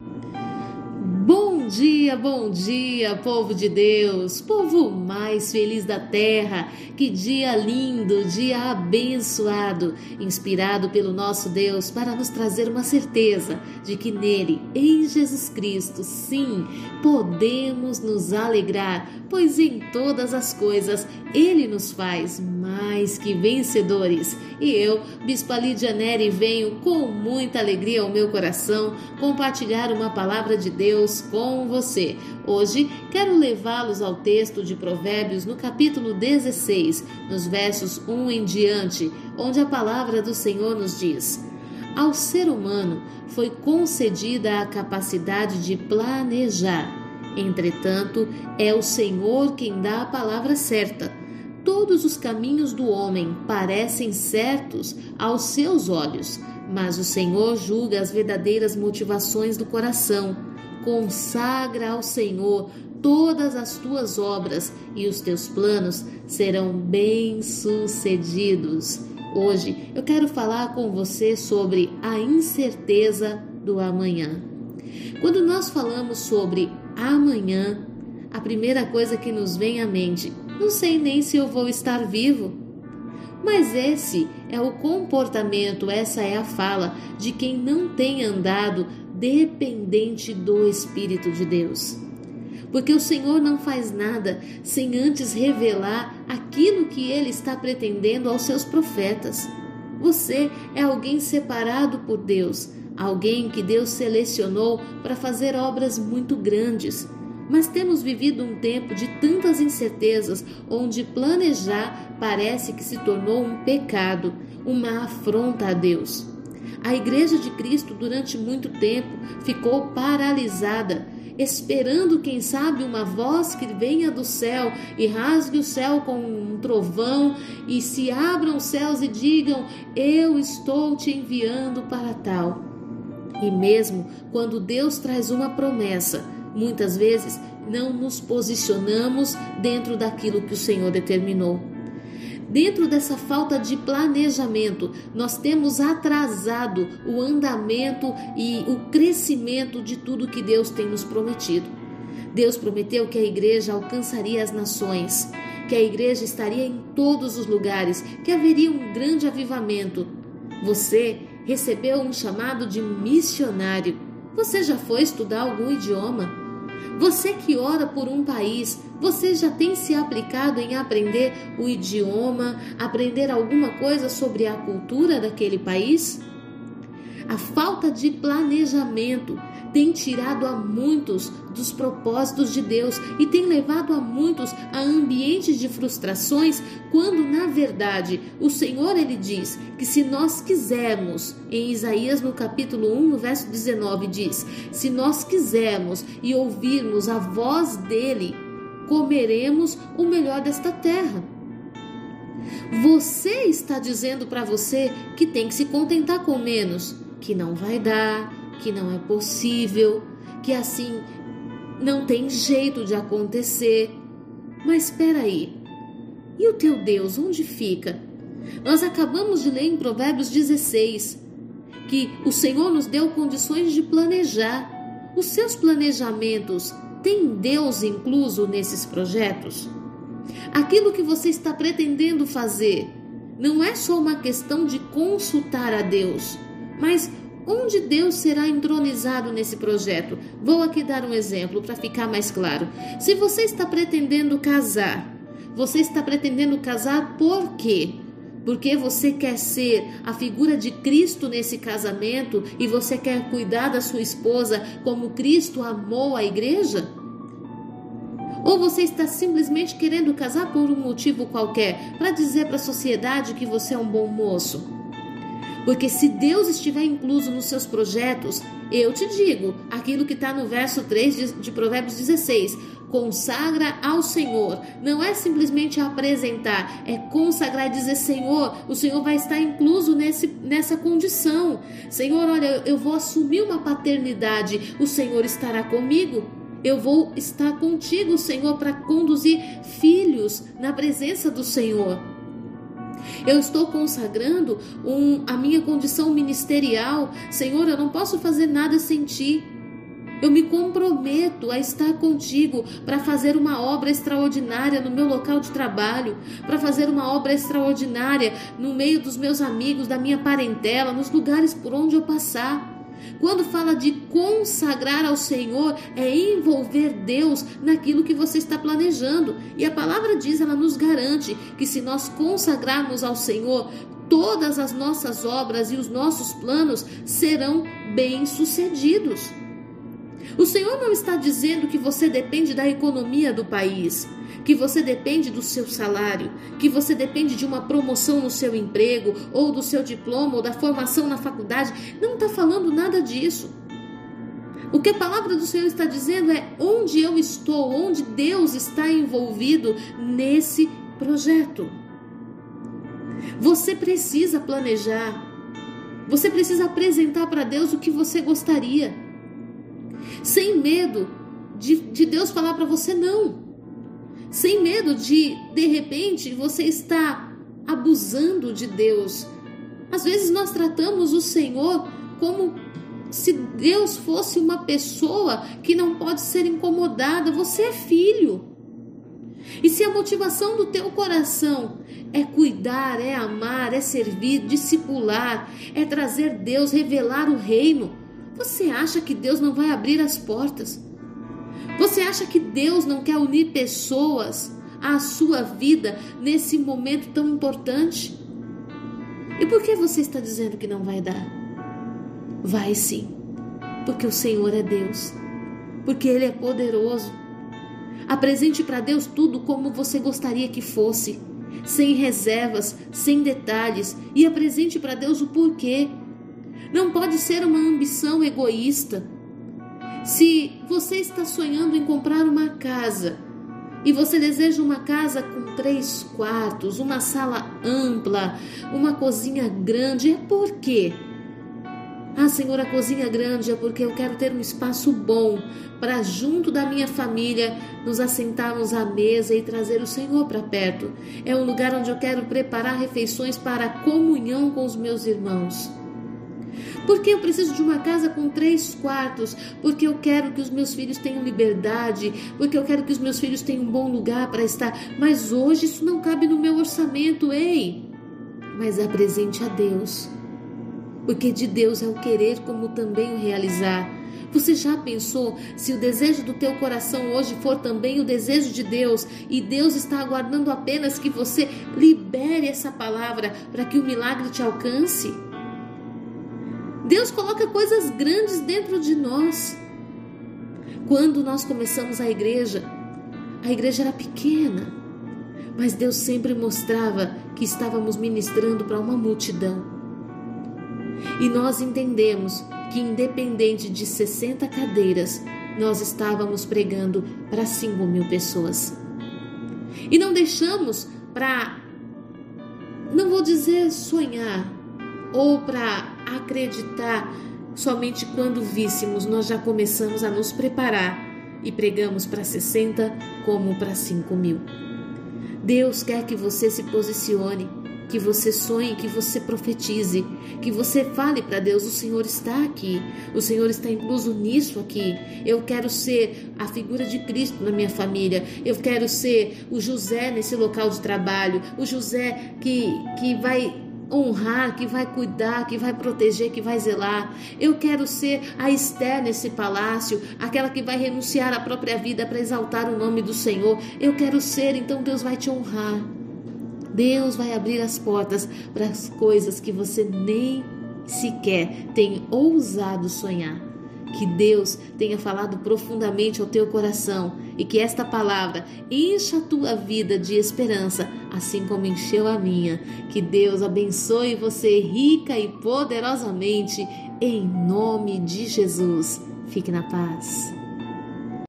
you dia, bom dia, povo de Deus, povo mais feliz da terra. Que dia lindo, dia abençoado, inspirado pelo nosso Deus para nos trazer uma certeza de que nele, em Jesus Cristo, sim, podemos nos alegrar, pois em todas as coisas ele nos faz mais que vencedores. E eu, Bispa Lídia Neri, venho com muita alegria ao meu coração compartilhar uma palavra de Deus com você. Hoje quero levá-los ao texto de Provérbios no capítulo 16, nos versos 1 em diante, onde a palavra do Senhor nos diz: Ao ser humano foi concedida a capacidade de planejar. Entretanto, é o Senhor quem dá a palavra certa. Todos os caminhos do homem parecem certos aos seus olhos, mas o Senhor julga as verdadeiras motivações do coração. Consagra ao Senhor todas as tuas obras e os teus planos serão bem-sucedidos. Hoje eu quero falar com você sobre a incerteza do amanhã. Quando nós falamos sobre amanhã, a primeira coisa que nos vem à mente, não sei nem se eu vou estar vivo. Mas esse é o comportamento, essa é a fala de quem não tem andado dependente do Espírito de Deus. Porque o Senhor não faz nada sem antes revelar aquilo que ele está pretendendo aos seus profetas. Você é alguém separado por Deus, alguém que Deus selecionou para fazer obras muito grandes. Mas temos vivido um tempo de tantas incertezas, onde planejar parece que se tornou um pecado, uma afronta a Deus. A Igreja de Cristo, durante muito tempo, ficou paralisada, esperando, quem sabe, uma voz que venha do céu e rasgue o céu com um trovão e se abram os céus e digam: Eu estou te enviando para tal. E mesmo quando Deus traz uma promessa, muitas vezes não nos posicionamos dentro daquilo que o Senhor determinou. Dentro dessa falta de planejamento, nós temos atrasado o andamento e o crescimento de tudo que Deus tem nos prometido. Deus prometeu que a igreja alcançaria as nações, que a igreja estaria em todos os lugares, que haveria um grande avivamento. Você recebeu um chamado de missionário. Você já foi estudar algum idioma? Você que ora por um país, você já tem se aplicado em aprender o idioma, aprender alguma coisa sobre a cultura daquele país? A falta de planejamento tem tirado a muitos dos propósitos de Deus e tem levado a muitos a ambientes de frustrações, quando na verdade o Senhor ele diz que se nós quisermos, em Isaías no capítulo 1, no verso 19 diz: "Se nós quisermos e ouvirmos a voz dele, comeremos o melhor desta terra." Você está dizendo para você que tem que se contentar com menos que não vai dar, que não é possível, que assim não tem jeito de acontecer. Mas espera aí. E o teu Deus onde fica? Nós acabamos de ler em Provérbios 16 que o Senhor nos deu condições de planejar. Os seus planejamentos têm Deus incluso nesses projetos? Aquilo que você está pretendendo fazer não é só uma questão de consultar a Deus, mas onde Deus será entronizado nesse projeto? Vou aqui dar um exemplo para ficar mais claro. Se você está pretendendo casar, você está pretendendo casar por quê? Porque você quer ser a figura de Cristo nesse casamento e você quer cuidar da sua esposa como Cristo amou a igreja? Ou você está simplesmente querendo casar por um motivo qualquer, para dizer para a sociedade que você é um bom moço? Porque se Deus estiver incluso nos seus projetos, eu te digo aquilo que está no verso 3 de, de Provérbios 16: consagra ao Senhor. Não é simplesmente apresentar, é consagrar e dizer: Senhor, o Senhor vai estar incluso nesse, nessa condição. Senhor, olha, eu vou assumir uma paternidade, o Senhor estará comigo. Eu vou estar contigo, Senhor, para conduzir filhos na presença do Senhor. Eu estou consagrando um, a minha condição ministerial. Senhor, eu não posso fazer nada sem ti. Eu me comprometo a estar contigo para fazer uma obra extraordinária no meu local de trabalho, para fazer uma obra extraordinária no meio dos meus amigos, da minha parentela, nos lugares por onde eu passar. Quando fala de consagrar ao Senhor, é envolver Deus naquilo que você está planejando. E a palavra diz, ela nos garante que se nós consagrarmos ao Senhor, todas as nossas obras e os nossos planos serão bem-sucedidos. O Senhor não está dizendo que você depende da economia do país, que você depende do seu salário, que você depende de uma promoção no seu emprego, ou do seu diploma, ou da formação na faculdade. Não está falando nada disso. O que a palavra do Senhor está dizendo é onde eu estou, onde Deus está envolvido nesse projeto. Você precisa planejar. Você precisa apresentar para Deus o que você gostaria sem medo de, de Deus falar para você não, sem medo de de repente você estar abusando de Deus. Às vezes nós tratamos o Senhor como se Deus fosse uma pessoa que não pode ser incomodada. Você é filho. E se a motivação do teu coração é cuidar, é amar, é servir, discipular, é trazer Deus, revelar o reino, você acha que Deus não vai abrir as portas? Você acha que Deus não quer unir pessoas à sua vida nesse momento tão importante? E por que você está dizendo que não vai dar? Vai sim, porque o Senhor é Deus, porque Ele é poderoso. Apresente para Deus tudo como você gostaria que fosse, sem reservas, sem detalhes, e apresente para Deus o porquê. Não pode ser uma ambição egoísta. Se você está sonhando em comprar uma casa e você deseja uma casa com três quartos, uma sala ampla, uma cozinha grande, é por quê? Ah, Senhor, a cozinha grande é porque eu quero ter um espaço bom para, junto da minha família, nos assentarmos à mesa e trazer o Senhor para perto. É um lugar onde eu quero preparar refeições para a comunhão com os meus irmãos. Porque eu preciso de uma casa com três quartos, porque eu quero que os meus filhos tenham liberdade, porque eu quero que os meus filhos tenham um bom lugar para estar. Mas hoje isso não cabe no meu orçamento, ei! Mas apresente a Deus, porque de Deus é o querer como também o realizar. Você já pensou se o desejo do teu coração hoje for também o desejo de Deus e Deus está aguardando apenas que você libere essa palavra para que o milagre te alcance? Deus coloca coisas grandes dentro de nós. Quando nós começamos a igreja, a igreja era pequena, mas Deus sempre mostrava que estávamos ministrando para uma multidão. E nós entendemos que, independente de 60 cadeiras, nós estávamos pregando para 5 mil pessoas. E não deixamos para, não vou dizer sonhar, ou para acreditar somente quando víssemos, nós já começamos a nos preparar e pregamos para 60 como para 5 mil. Deus quer que você se posicione, que você sonhe, que você profetize, que você fale para Deus: o Senhor está aqui, o Senhor está incluso nisso aqui. Eu quero ser a figura de Cristo na minha família, eu quero ser o José nesse local de trabalho, o José que, que vai honrar, que vai cuidar, que vai proteger, que vai zelar. Eu quero ser a Esther nesse palácio, aquela que vai renunciar à própria vida para exaltar o nome do Senhor. Eu quero ser, então Deus vai te honrar. Deus vai abrir as portas para as coisas que você nem sequer tem ousado sonhar. Que Deus tenha falado profundamente ao teu coração e que esta palavra encha a tua vida de esperança, assim como encheu a minha. Que Deus abençoe você rica e poderosamente, em nome de Jesus. Fique na paz.